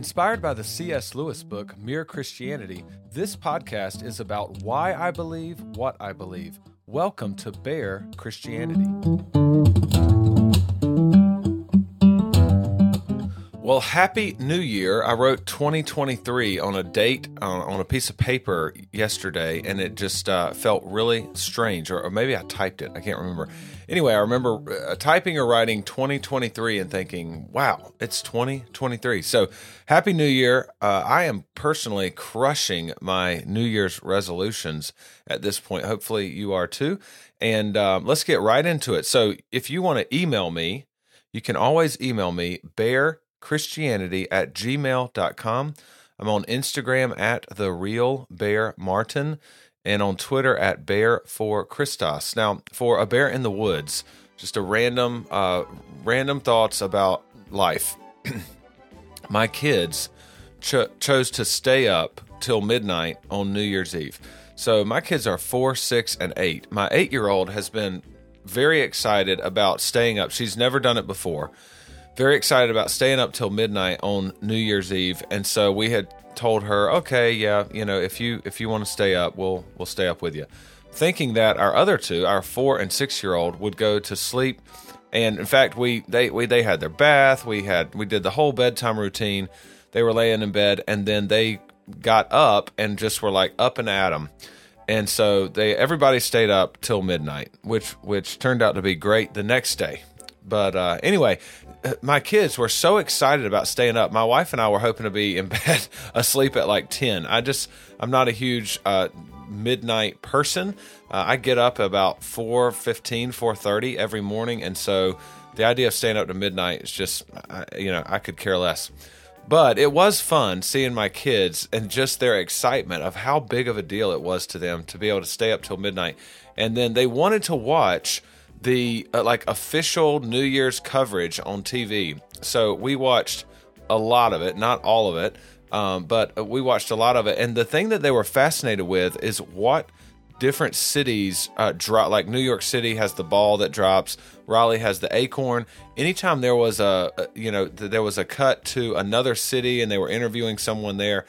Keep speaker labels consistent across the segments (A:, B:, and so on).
A: Inspired by the C.S. Lewis book, Mere Christianity, this podcast is about why I believe what I believe. Welcome to Bare Christianity. Well, happy new year. I wrote 2023 on a date on, on a piece of paper yesterday, and it just uh, felt really strange, or, or, maybe I typed it. I can't remember. Anyway, I remember uh, typing or writing 2023 and thinking, wow, it's 2023. So, happy new year. Uh, I am personally crushing my New Year's resolutions at this point. Hopefully, you are too. And um, let's get right into it. So, if you want to email me, you can always email me, bare christianity at gmail.com. I'm on Instagram at the real bear Martin and on Twitter at bear for Christos. Now, for a bear in the woods, just a random, uh, random thoughts about life. My kids cho- chose to stay up till midnight on New Year's Eve. So my kids are four, six, and eight. My eight year old has been very excited about staying up. She's never done it before very excited about staying up till midnight on New Year's Eve, and so we had told her, okay, yeah, you know, if you if you want to stay up, we'll we'll stay up with you. Thinking that our other two, our four and six year old, would go to sleep, and in fact, we they we they had their bath, we had we did the whole bedtime routine. They were laying in bed, and then they got up and just were like up and at them. And so they everybody stayed up till midnight, which which turned out to be great the next day. But uh, anyway, my kids were so excited about staying up. My wife and I were hoping to be in bed asleep at like 10. I just, I'm not a huge uh, midnight person. Uh, I get up about 4.15, 4.30 every morning. And so the idea of staying up to midnight is just, you know, I could care less. But it was fun seeing my kids and just their excitement of how big of a deal it was to them to be able to stay up till midnight. And then they wanted to watch – the uh, like official New Year's coverage on TV. So we watched a lot of it, not all of it, um, but we watched a lot of it. And the thing that they were fascinated with is what different cities uh, drop. Like New York City has the ball that drops. Raleigh has the acorn. Anytime there was a, you know, there was a cut to another city and they were interviewing someone there,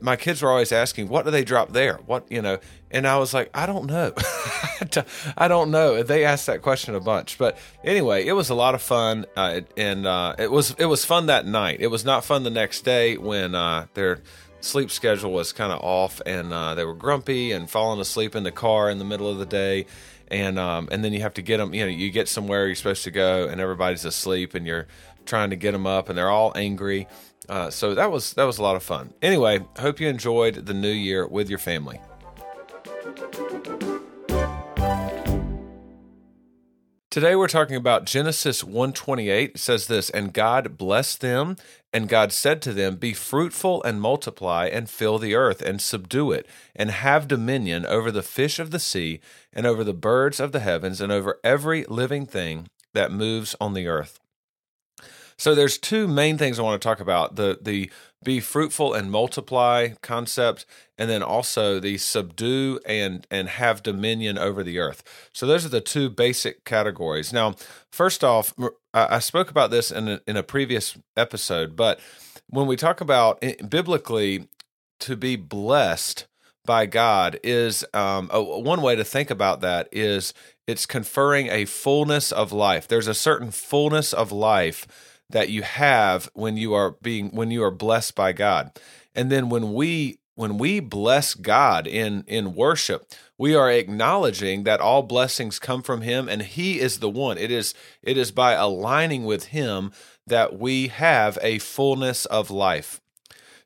A: my kids were always asking, "What do they drop there? What you know?" And I was like, "I don't know, I don't know." They asked that question a bunch, but anyway, it was a lot of fun, uh, and uh, it was it was fun that night. It was not fun the next day when uh, their sleep schedule was kind of off, and uh, they were grumpy and falling asleep in the car in the middle of the day. And um, and then you have to get them. You know, you get somewhere you're supposed to go, and everybody's asleep, and you're trying to get them up, and they're all angry uh, so that was that was a lot of fun. Anyway, hope you enjoyed the new year with your family. Today we're talking about Genesis 128. It says this, and God blessed them, and God said to them, Be fruitful and multiply, and fill the earth, and subdue it, and have dominion over the fish of the sea, and over the birds of the heavens, and over every living thing that moves on the earth. So there's two main things I want to talk about: the the be fruitful and multiply concept, and then also the subdue and and have dominion over the earth. So those are the two basic categories. Now, first off, I spoke about this in a, in a previous episode, but when we talk about eh, biblically to be blessed by God is um, a, one way to think about that is it's conferring a fullness of life. There's a certain fullness of life that you have when you are being when you are blessed by God. And then when we when we bless God in in worship, we are acknowledging that all blessings come from him and he is the one. It is it is by aligning with him that we have a fullness of life.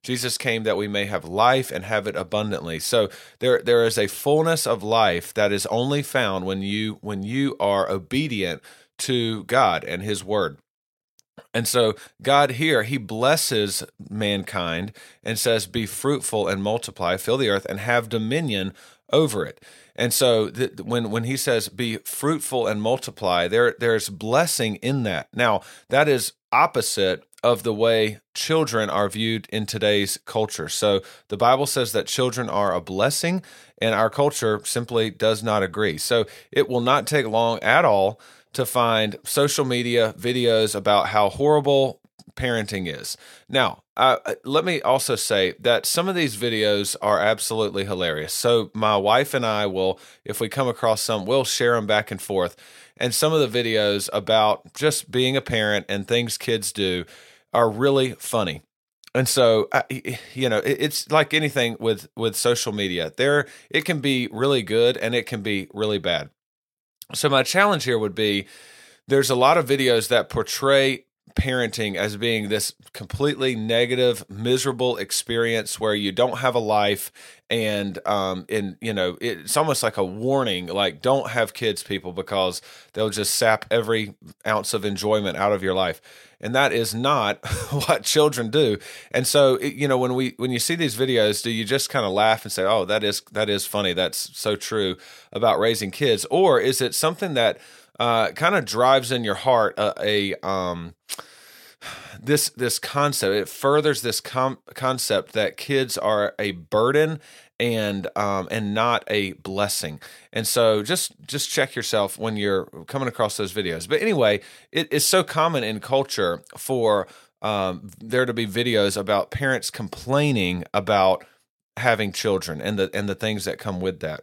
A: Jesus came that we may have life and have it abundantly. So there there is a fullness of life that is only found when you when you are obedient to God and his word. And so God here, he blesses mankind and says, Be fruitful and multiply, fill the earth, and have dominion over it. And so th- when when he says be fruitful and multiply, there there's blessing in that. Now, that is opposite of the way children are viewed in today's culture. So the Bible says that children are a blessing and our culture simply does not agree. So it will not take long at all to find social media videos about how horrible parenting is. Now, uh, let me also say that some of these videos are absolutely hilarious. So, my wife and I will, if we come across some, we'll share them back and forth. And some of the videos about just being a parent and things kids do are really funny. And so, you know, it's like anything with with social media. There, it can be really good and it can be really bad. So, my challenge here would be: there's a lot of videos that portray parenting as being this completely negative, miserable experience where you don't have a life, and um, and you know it's almost like a warning, like don't have kids, people, because they'll just sap every ounce of enjoyment out of your life, and that is not what children do. And so you know when we when you see these videos, do you just kind of laugh and say, "Oh, that is that is funny. That's so true about raising kids," or is it something that uh, kind of drives in your heart a, a um, this this concept. It furthers this com- concept that kids are a burden and um, and not a blessing. And so just just check yourself when you're coming across those videos. But anyway, it is so common in culture for um, there to be videos about parents complaining about having children and the and the things that come with that.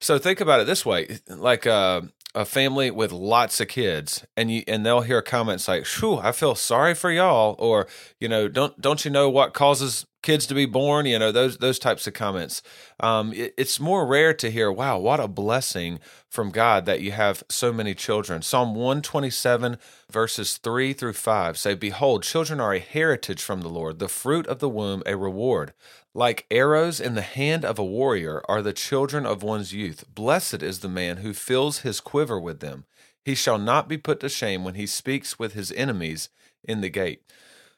A: So think about it this way: like uh, a family with lots of kids and you and they'll hear comments like "Whew, I feel sorry for y'all," or you know, "Don't don't you know what causes kids to be born?" You know, those those types of comments. Um, it, it's more rare to hear, "Wow, what a blessing from God that you have so many children." Psalm one twenty seven verses three through five say, "Behold, children are a heritage from the Lord; the fruit of the womb a reward." Like arrows in the hand of a warrior are the children of one's youth. Blessed is the man who fills his quiver with them. He shall not be put to shame when he speaks with his enemies in the gate.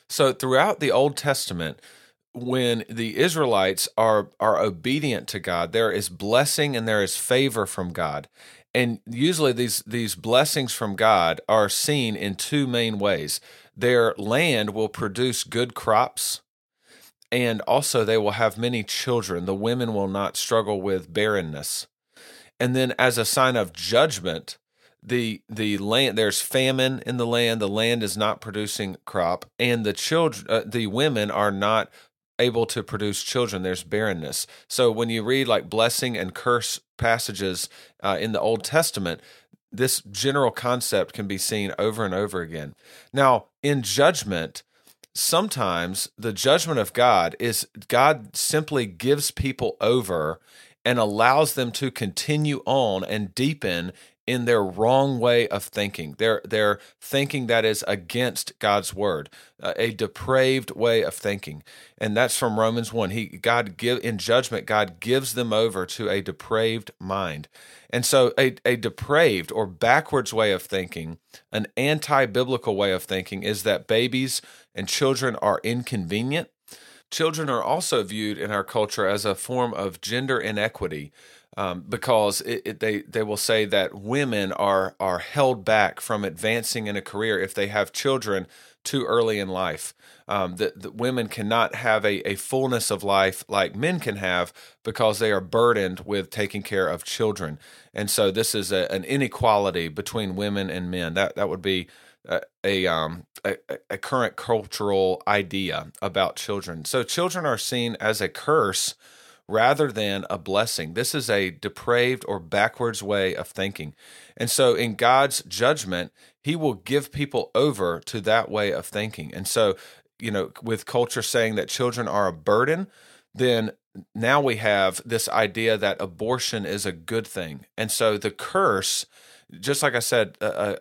A: So, throughout the Old Testament, when the Israelites are are obedient to God, there is blessing and there is favor from God. And usually these these blessings from God are seen in two main ways. Their land will produce good crops and also they will have many children. The women will not struggle with barrenness. And then as a sign of judgment, the the land there's famine in the land the land is not producing crop and the children uh, the women are not able to produce children there's barrenness. So when you read like blessing and curse passages uh, in the old testament this general concept can be seen over and over again. Now in judgment sometimes the judgment of God is God simply gives people over and allows them to continue on and deepen in their wrong way of thinking. Their their thinking that is against God's word, uh, a depraved way of thinking. And that's from Romans 1. He God give in judgment God gives them over to a depraved mind. And so a a depraved or backwards way of thinking, an anti-biblical way of thinking is that babies and children are inconvenient. Children are also viewed in our culture as a form of gender inequity um, because it, it, they they will say that women are are held back from advancing in a career if they have children too early in life. Um, that, that women cannot have a, a fullness of life like men can have because they are burdened with taking care of children, and so this is a, an inequality between women and men. That that would be a a, um, a, a current cultural idea about children. So children are seen as a curse rather than a blessing. This is a depraved or backwards way of thinking. And so, in God's judgment, He will give people over to that way of thinking. And so, you know, with culture saying that children are a burden, then now we have this idea that abortion is a good thing. And so, the curse, just like I said, uh, uh,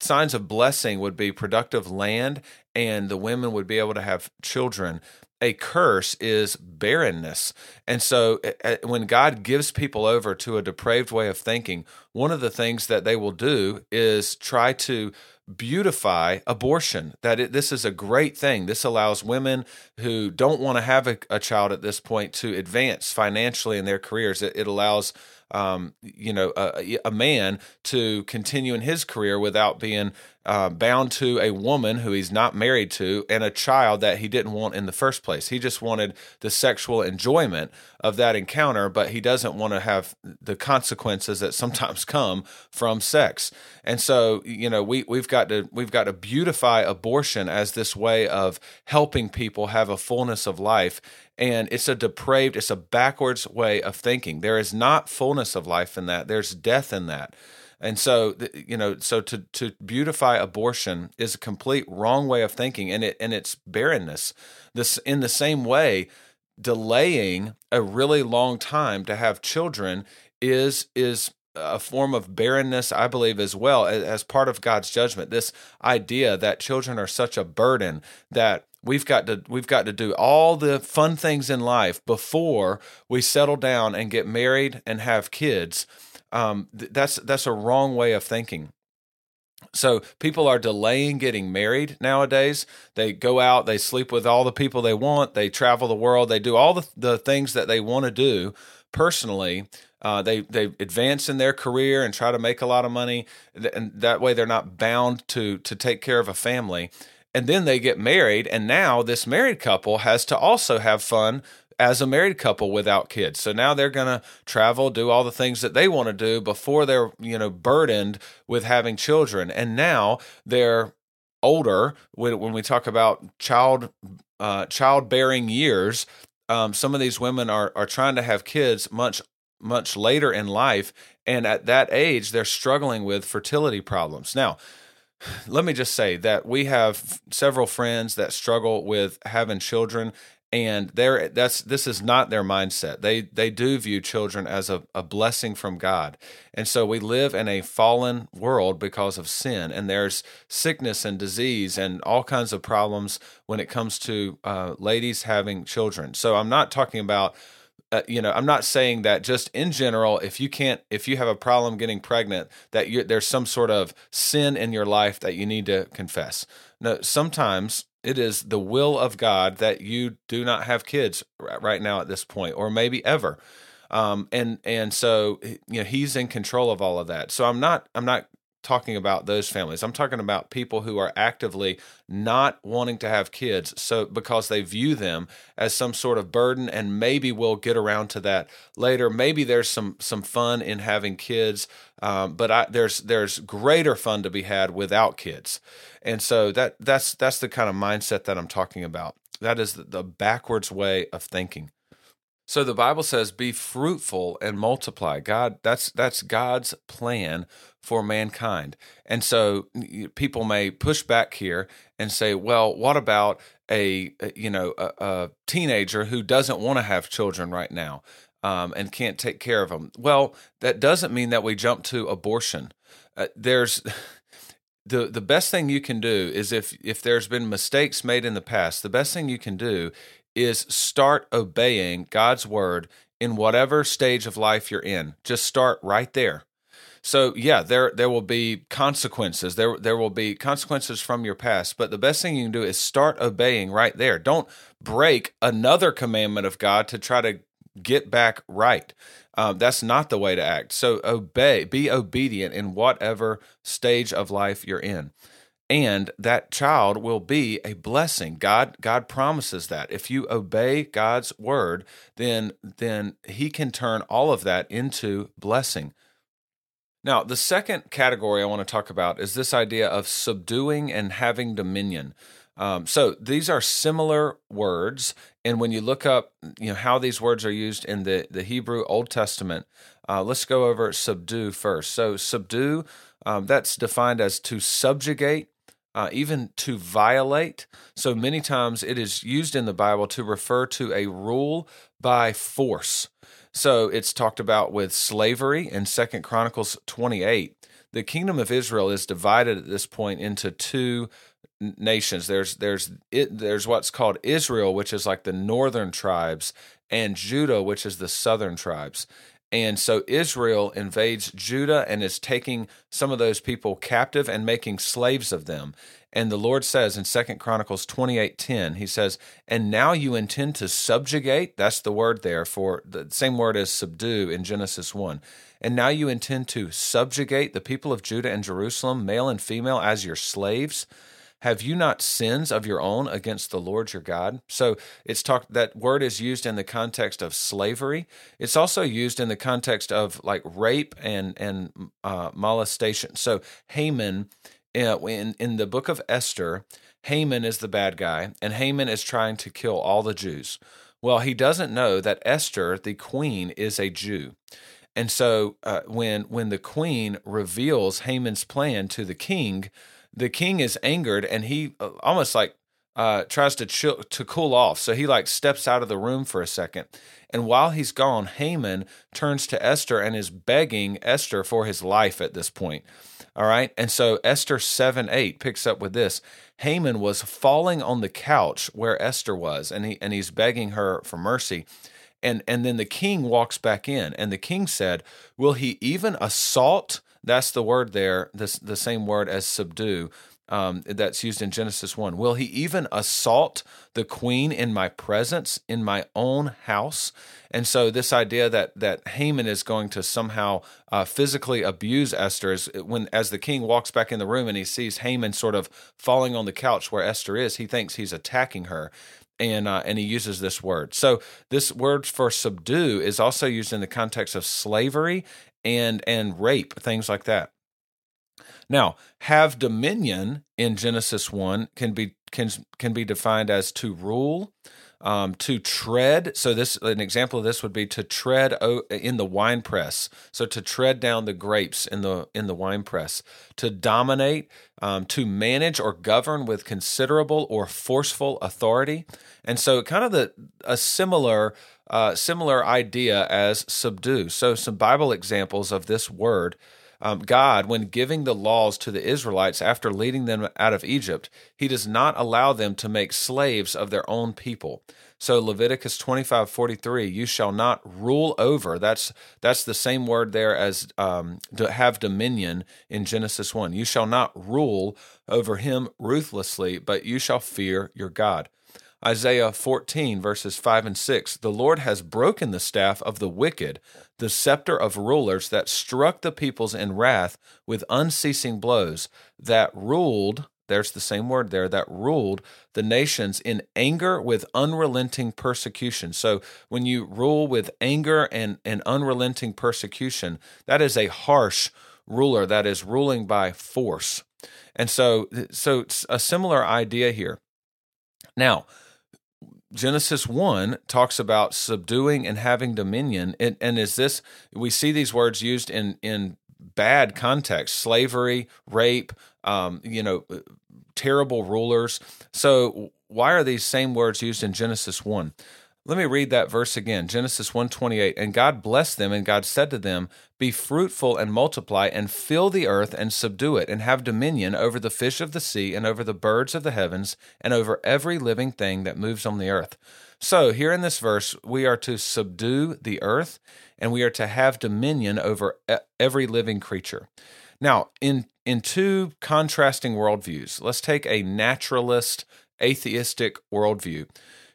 A: signs of blessing would be productive land and the women would be able to have children. A curse is barrenness. And so when God gives people over to a depraved way of thinking, one of the things that they will do is try to beautify abortion. That it, this is a great thing. This allows women who don't want to have a, a, child at this point to advance financially in their careers. It, it allows um, you know, a, a, man to continue in his career without being uh, bound to a woman who he's not married to and a child that he didn't want in the first place. He just wanted the sexual enjoyment of that encounter, but he doesn't want to have the consequences that sometimes come from sex. And so, you know, we we've got to we've got to beautify abortion as this way of helping people have a fullness of life and it's a depraved it's a backwards way of thinking there is not fullness of life in that there's death in that and so, you know, so to to beautify abortion is a complete wrong way of thinking, and it and it's barrenness. This in the same way, delaying a really long time to have children is is a form of barrenness, I believe, as well as part of God's judgment. This idea that children are such a burden that we've got to we've got to do all the fun things in life before we settle down and get married and have kids um, th- that's that's a wrong way of thinking. So people are delaying getting married nowadays. They go out, they sleep with all the people they want, they travel the world, they do all the, the things that they want to do personally. Uh, they they advance in their career and try to make a lot of money, and that way they're not bound to to take care of a family. And then they get married, and now this married couple has to also have fun as a married couple without kids. So now they're going to travel, do all the things that they want to do before they're, you know, burdened with having children. And now they're older when, we talk about child uh, childbearing years. Um, some of these women are are trying to have kids much much later in life, and at that age, they're struggling with fertility problems. Now, let me just say that we have several friends that struggle with having children and they're that's this is not their mindset. They they do view children as a, a blessing from god. And so we live in a fallen world because of sin and there's sickness and disease and all kinds of problems when it comes to uh, ladies having children. So i'm not talking about uh, you know i'm not saying that just in general if you can't if you have a problem getting pregnant that you there's some sort of sin in your life that you need to confess no sometimes it is the will of God that you do not have kids right now at this point, or maybe ever. Um, and and so you know he's in control of all of that. So I'm not I'm not talking about those families. I'm talking about people who are actively not wanting to have kids so because they view them as some sort of burden and maybe we'll get around to that later. Maybe there's some some fun in having kids, um, but I, there's there's greater fun to be had without kids. And so that that's that's the kind of mindset that I'm talking about. That is the, the backwards way of thinking. So the Bible says, "Be fruitful and multiply." God, that's that's God's plan for mankind. And so people may push back here and say, "Well, what about a you know a, a teenager who doesn't want to have children right now um, and can't take care of them?" Well, that doesn't mean that we jump to abortion. Uh, there's the the best thing you can do is if if there's been mistakes made in the past, the best thing you can do is start obeying God's word in whatever stage of life you're in. Just start right there. So yeah, there there will be consequences. There there will be consequences from your past, but the best thing you can do is start obeying right there. Don't break another commandment of God to try to get back right. Um, that's not the way to act. So obey, be obedient in whatever stage of life you're in and that child will be a blessing. God god promises that. If you obey god's word then then he can turn all of that into blessing. Now the second category i want to talk about is this idea of subduing and having dominion. Um, so these are similar words and when you look up you know how these words are used in the, the hebrew old testament uh, let's go over subdue first. So subdue um, that's defined as to subjugate uh, even to violate. So many times it is used in the Bible to refer to a rule by force. So it's talked about with slavery in Second Chronicles 28. The kingdom of Israel is divided at this point into two nations. There's there's it, there's what's called Israel, which is like the northern tribes, and Judah, which is the southern tribes. And so Israel invades Judah and is taking some of those people captive and making slaves of them. And the Lord says in Second Chronicles 28:10, he says, "And now you intend to subjugate, that's the word there for the same word as subdue in Genesis 1. And now you intend to subjugate the people of Judah and Jerusalem, male and female as your slaves." Have you not sins of your own against the Lord your God? So it's talked that word is used in the context of slavery. It's also used in the context of like rape and and uh, molestation. So Haman, uh, in in the book of Esther, Haman is the bad guy, and Haman is trying to kill all the Jews. Well, he doesn't know that Esther, the queen, is a Jew. And so uh, when when the queen reveals Haman's plan to the king, the king is angered and he uh, almost like uh, tries to chill, to cool off. So he like steps out of the room for a second. And while he's gone, Haman turns to Esther and is begging Esther for his life at this point. All right. And so Esther 7 8 picks up with this. Haman was falling on the couch where Esther was, and he and he's begging her for mercy. And and then the king walks back in, and the king said, Will he even assault that's the word there, this, the same word as subdue. Um, that's used in Genesis 1. Will he even assault the queen in my presence, in my own house? And so, this idea that that Haman is going to somehow uh, physically abuse Esther is when, as the king walks back in the room and he sees Haman sort of falling on the couch where Esther is, he thinks he's attacking her and uh, and he uses this word. So this word for subdue is also used in the context of slavery and and rape, things like that. Now, have dominion in Genesis 1 can be can can be defined as to rule, um, to tread. So this an example of this would be to tread in the wine press. So to tread down the grapes in the in the wine press, to dominate, um, to manage or govern with considerable or forceful authority. And so kind of the a similar uh, similar idea as subdue. So, some Bible examples of this word. Um, God, when giving the laws to the Israelites after leading them out of Egypt, he does not allow them to make slaves of their own people. So Leviticus 25, 43, you shall not rule over. That's that's the same word there as um, to have dominion in Genesis 1. You shall not rule over him ruthlessly, but you shall fear your God. Isaiah 14, verses 5 and 6 The Lord has broken the staff of the wicked, the scepter of rulers that struck the peoples in wrath with unceasing blows, that ruled, there's the same word there, that ruled the nations in anger with unrelenting persecution. So when you rule with anger and, and unrelenting persecution, that is a harsh ruler that is ruling by force. And so, so it's a similar idea here. Now, Genesis 1 talks about subduing and having dominion. And, and, is this, we see these words used in, in bad context slavery, rape, um, you know, terrible rulers. So, why are these same words used in Genesis 1? Let me read that verse again. Genesis 1:28. And God blessed them and God said to them, "Be fruitful and multiply and fill the earth and subdue it and have dominion over the fish of the sea and over the birds of the heavens and over every living thing that moves on the earth." So, here in this verse, we are to subdue the earth and we are to have dominion over every living creature. Now, in in two contrasting worldviews, let's take a naturalist, atheistic worldview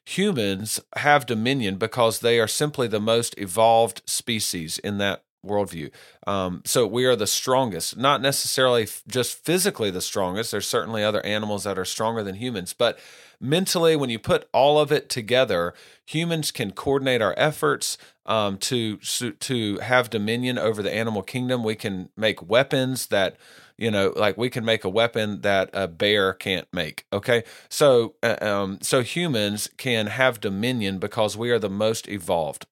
A: humans have dominion because they are simply the most evolved species in that worldview. Um, so we are the strongest, not necessarily just physically the strongest. There's certainly other animals that are stronger than humans, but mentally, when you put all of it together, humans can coordinate our efforts um, to to have dominion over the animal kingdom. We can make weapons that you know like we can make a weapon that a bear can't make okay so uh, um, so humans can have dominion because we are the most evolved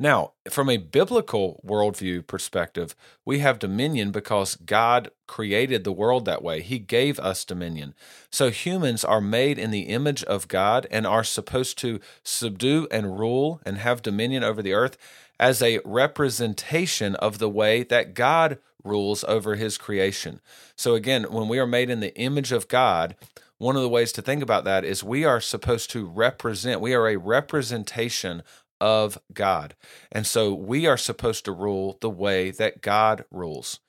A: now, from a biblical worldview perspective, we have dominion because God created the world that way. He gave us dominion. So humans are made in the image of God and are supposed to subdue and rule and have dominion over the earth as a representation of the way that God rules over his creation. So, again, when we are made in the image of God, one of the ways to think about that is we are supposed to represent, we are a representation of God. And so we are supposed to rule the way that God rules.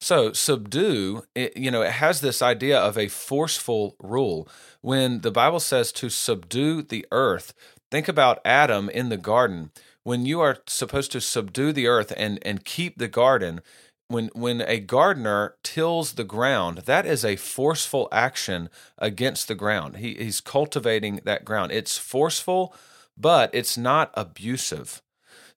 A: So, subdue, it, you know, it has this idea of a forceful rule. When the Bible says to subdue the earth, think about Adam in the garden. When you are supposed to subdue the earth and, and keep the garden, when when a gardener tills the ground, that is a forceful action against the ground. He, he's cultivating that ground. It's forceful, but it's not abusive.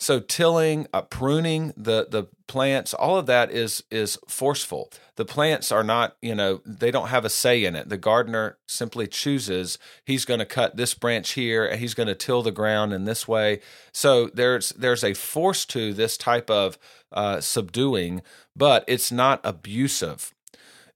A: So tilling, uh, pruning the the plants, all of that is is forceful. The plants are not, you know, they don't have a say in it. The gardener simply chooses he's going to cut this branch here and he's going to till the ground in this way. So there's there's a force to this type of uh, subduing, but it's not abusive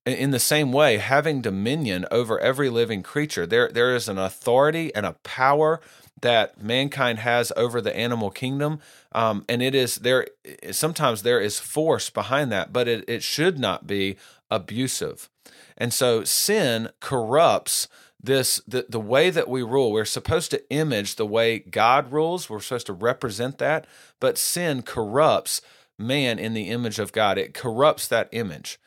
A: in the same way, having dominion over every living creature, there there is an authority and a power that mankind has over the animal kingdom, um, and it is there. Sometimes there is force behind that, but it it should not be abusive, and so sin corrupts this the, the way that we rule. We're supposed to image the way god rules. We're supposed to represent that but sin corrupts man in the image of god. It corrupts that image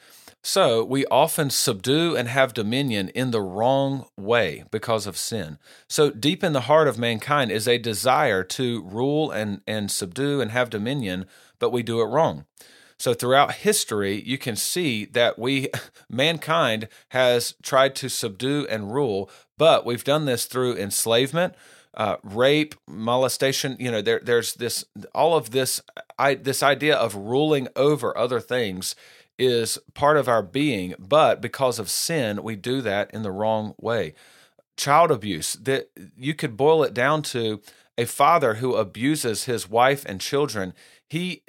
A: so we often subdue and have dominion in the wrong way because of sin. So deep in the heart of mankind is a desire to rule and, and subdue and have dominion, but we do it wrong. So throughout history, you can see that we, mankind, has tried to subdue and rule, but we've done this through enslavement, uh, rape, molestation. You know, there, there's this, all of this, I, this idea of ruling over other things is part of our being, but because of sin, we do that in the wrong way. Child abuse, that you could boil it down to a father who abuses his wife and children he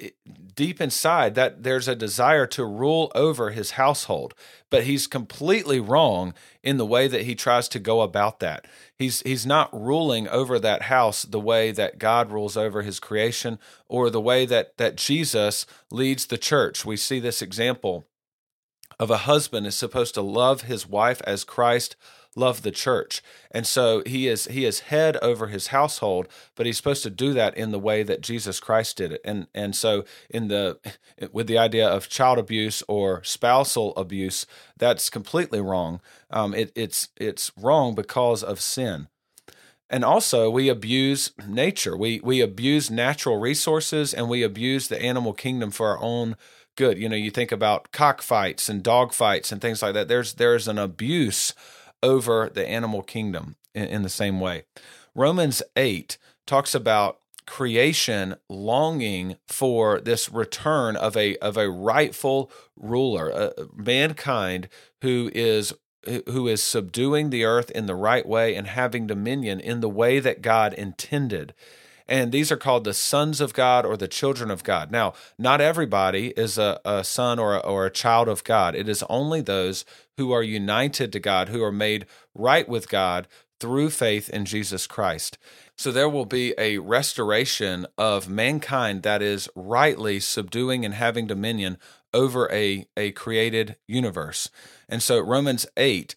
A: deep inside that there's a desire to rule over his household but he's completely wrong in the way that he tries to go about that. He's he's not ruling over that house the way that God rules over his creation or the way that that Jesus leads the church. We see this example of a husband is supposed to love his wife as Christ love the church. And so he is he is head over his household, but he's supposed to do that in the way that Jesus Christ did it. And and so in the with the idea of child abuse or spousal abuse, that's completely wrong. Um, it, it's it's wrong because of sin. And also, we abuse nature. We we abuse natural resources, and we abuse the animal kingdom for our own good. You know, you think about cockfights and dogfights and things like that. There's there's an abuse over the animal kingdom in, in the same way. Romans 8 talks about creation longing for this return of a of a rightful ruler, mankind who is who is subduing the earth in the right way and having dominion in the way that God intended. And these are called the sons of God or the children of God. Now, not everybody is a, a son or a, or a child of God. It is only those who are united to God, who are made right with God through faith in Jesus Christ. So there will be a restoration of mankind that is rightly subduing and having dominion over a, a created universe. And so Romans 8,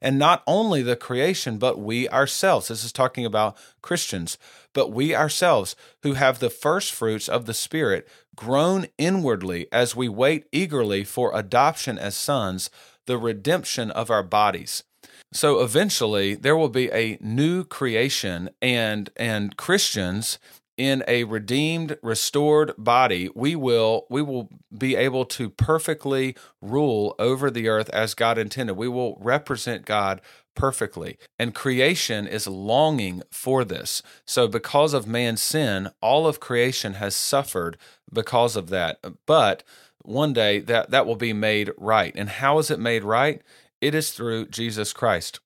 A: and not only the creation, but we ourselves. This is talking about Christians, but we ourselves who have the first fruits of the Spirit groan inwardly as we wait eagerly for adoption as sons, the redemption of our bodies. So eventually there will be a new creation and and Christians in a redeemed restored body we will we will be able to perfectly rule over the earth as God intended. We will represent God perfectly. And creation is longing for this. So because of man's sin all of creation has suffered because of that. But one day that that will be made right. And how is it made right? It is through Jesus Christ.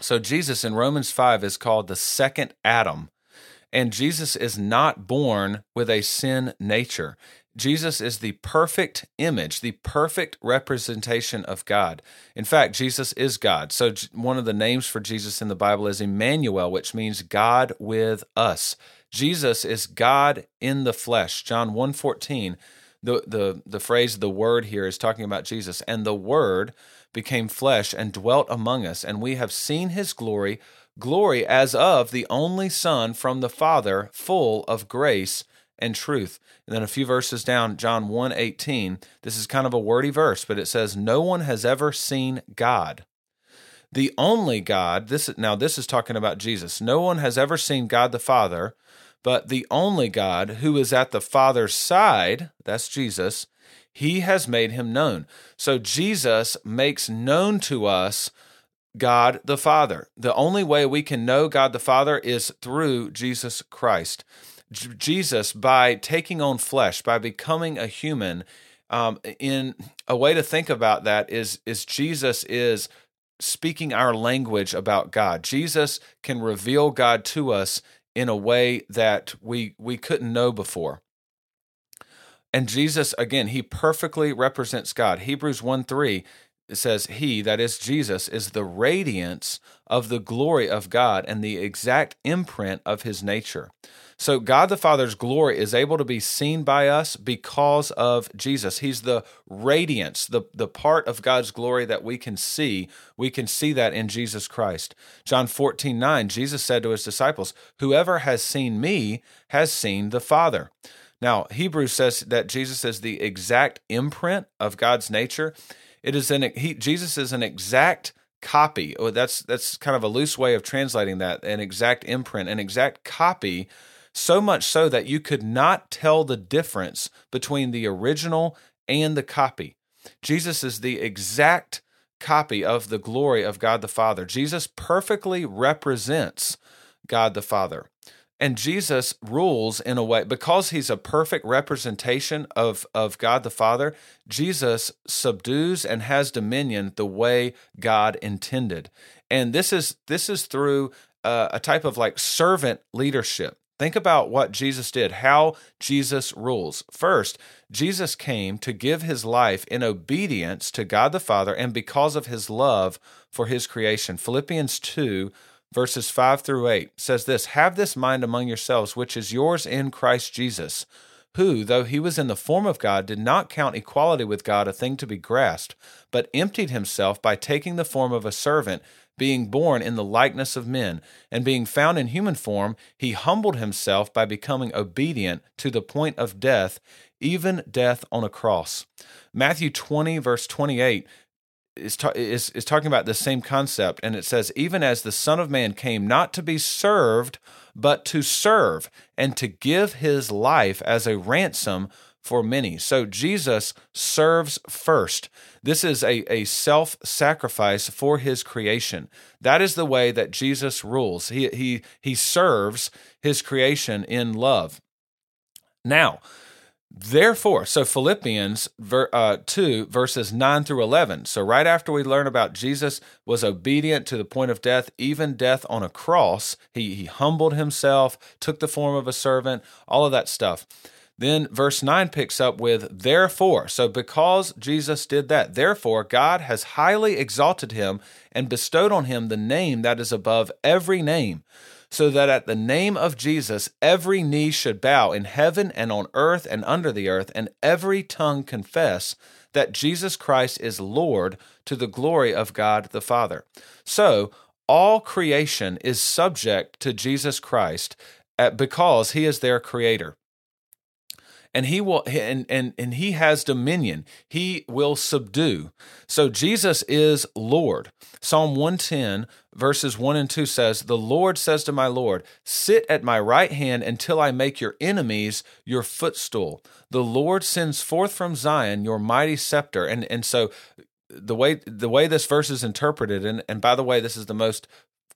A: So Jesus in Romans 5 is called the second Adam And Jesus is not born with a sin nature. Jesus is the perfect image, the perfect representation of God. In fact, Jesus is God. So, one of the names for Jesus in the Bible is Emmanuel, which means God with us. Jesus is God in the flesh. John 1:14, the, the, the phrase the word here is talking about Jesus. And the word became flesh and dwelt among us, and we have seen his glory, glory as of the only Son from the Father, full of grace and truth. And then a few verses down, John 1 18, this is kind of a wordy verse, but it says, No one has ever seen God. The only God, this now this is talking about Jesus. No one has ever seen God the Father, but the only God who is at the Father's side, that's Jesus, he has made him known. So Jesus makes known to us God the Father. The only way we can know God the Father is through Jesus Christ. Jesus, by taking on flesh, by becoming a human, um, in a way to think about that is is Jesus is speaking our language about God. Jesus can reveal God to us in a way that we we couldn't know before. And Jesus, again, he perfectly represents God. Hebrews 1 3 says, He, that is Jesus, is the radiance of the glory of God and the exact imprint of his nature. So, God the Father's glory is able to be seen by us because of Jesus. He's the radiance, the, the part of God's glory that we can see. We can see that in Jesus Christ. John 14, 9, Jesus said to his disciples, Whoever has seen me has seen the Father. Now, Hebrews says that Jesus is the exact imprint of God's nature. It is an he, Jesus is an exact copy. Oh, that's that's kind of a loose way of translating that. An exact imprint, an exact copy so much so that you could not tell the difference between the original and the copy. Jesus is the exact copy of the glory of God the Father. Jesus perfectly represents God the Father. And Jesus rules in a way, because he's a perfect representation of, of God the Father, Jesus subdues and has dominion the way God intended. And this is this is through uh, a type of like servant leadership. Think about what Jesus did, how Jesus rules. First, Jesus came to give his life in obedience to God the Father and because of his love for his creation. Philippians 2, verses 5 through 8 says this Have this mind among yourselves, which is yours in Christ Jesus, who, though he was in the form of God, did not count equality with God a thing to be grasped, but emptied himself by taking the form of a servant being born in the likeness of men, and being found in human form, he humbled himself by becoming obedient to the point of death, even death on a cross. Matthew 20, verse 28, is, ta- is, is talking about the same concept, and it says, Even as the Son of Man came not to be served, but to serve, and to give his life as a ransom for many. So Jesus serves first. This is a, a self sacrifice for his creation. That is the way that Jesus rules. He, he, he serves his creation in love. Now, therefore, so Philippians ver, uh, 2, verses 9 through 11. So, right after we learn about Jesus was obedient to the point of death, even death on a cross, he, he humbled himself, took the form of a servant, all of that stuff. Then verse 9 picks up with, therefore. So, because Jesus did that, therefore, God has highly exalted him and bestowed on him the name that is above every name, so that at the name of Jesus every knee should bow in heaven and on earth and under the earth, and every tongue confess that Jesus Christ is Lord to the glory of God the Father. So, all creation is subject to Jesus Christ because he is their creator and he will and and and he has dominion. He will subdue. So jesus is lord. Psalm 110 verses 1 and 2 says the lord says to my lord sit at my right hand until i make your enemies your footstool. The lord sends forth from zion your mighty scepter. And and so the way the way this verse is interpreted and and by the way this is the most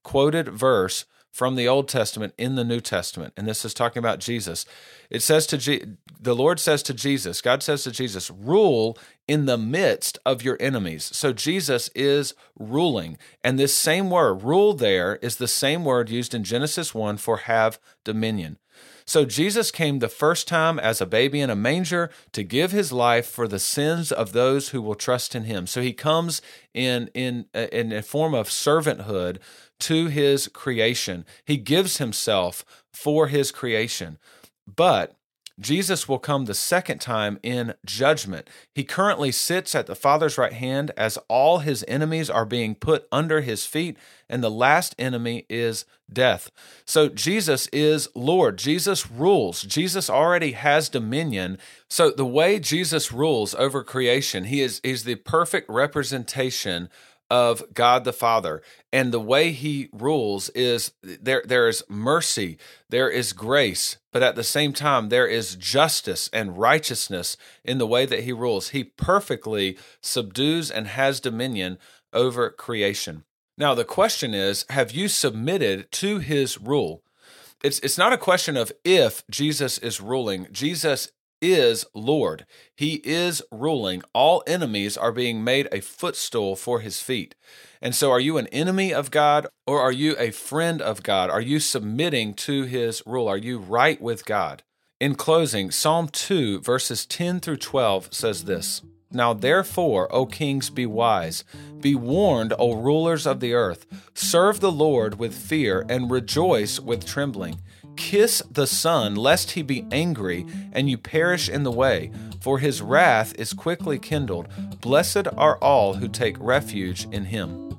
A: quoted verse from the Old Testament in the New Testament, and this is talking about Jesus. It says to Je- the Lord says to Jesus, God says to Jesus, rule in the midst of your enemies. So Jesus is ruling. And this same word, rule there, is the same word used in Genesis 1 for have dominion. So Jesus came the first time as a baby in a manger to give his life for the sins of those who will trust in him. So he comes in in uh, in a form of servanthood to his creation. He gives himself for his creation. But Jesus will come the second time in judgment. He currently sits at the Father's right hand as all his enemies are being put under his feet, and the last enemy is death. So Jesus is Lord. Jesus rules. Jesus already has dominion. So the way Jesus rules over creation, he is he's the perfect representation of God the Father. And the way he rules is there there is mercy, there is grace, but at the same time there is justice and righteousness in the way that he rules. He perfectly subdues and has dominion over creation. Now the question is, have you submitted to his rule? It's it's not a question of if Jesus is ruling. Jesus is Lord. He is ruling. All enemies are being made a footstool for his feet. And so, are you an enemy of God or are you a friend of God? Are you submitting to his rule? Are you right with God? In closing, Psalm 2, verses 10 through 12 says this Now therefore, O kings, be wise. Be warned, O rulers of the earth. Serve the Lord with fear and rejoice with trembling. Kiss the Son, lest he be angry and you perish in the way, for his wrath is quickly kindled. Blessed are all who take refuge in him.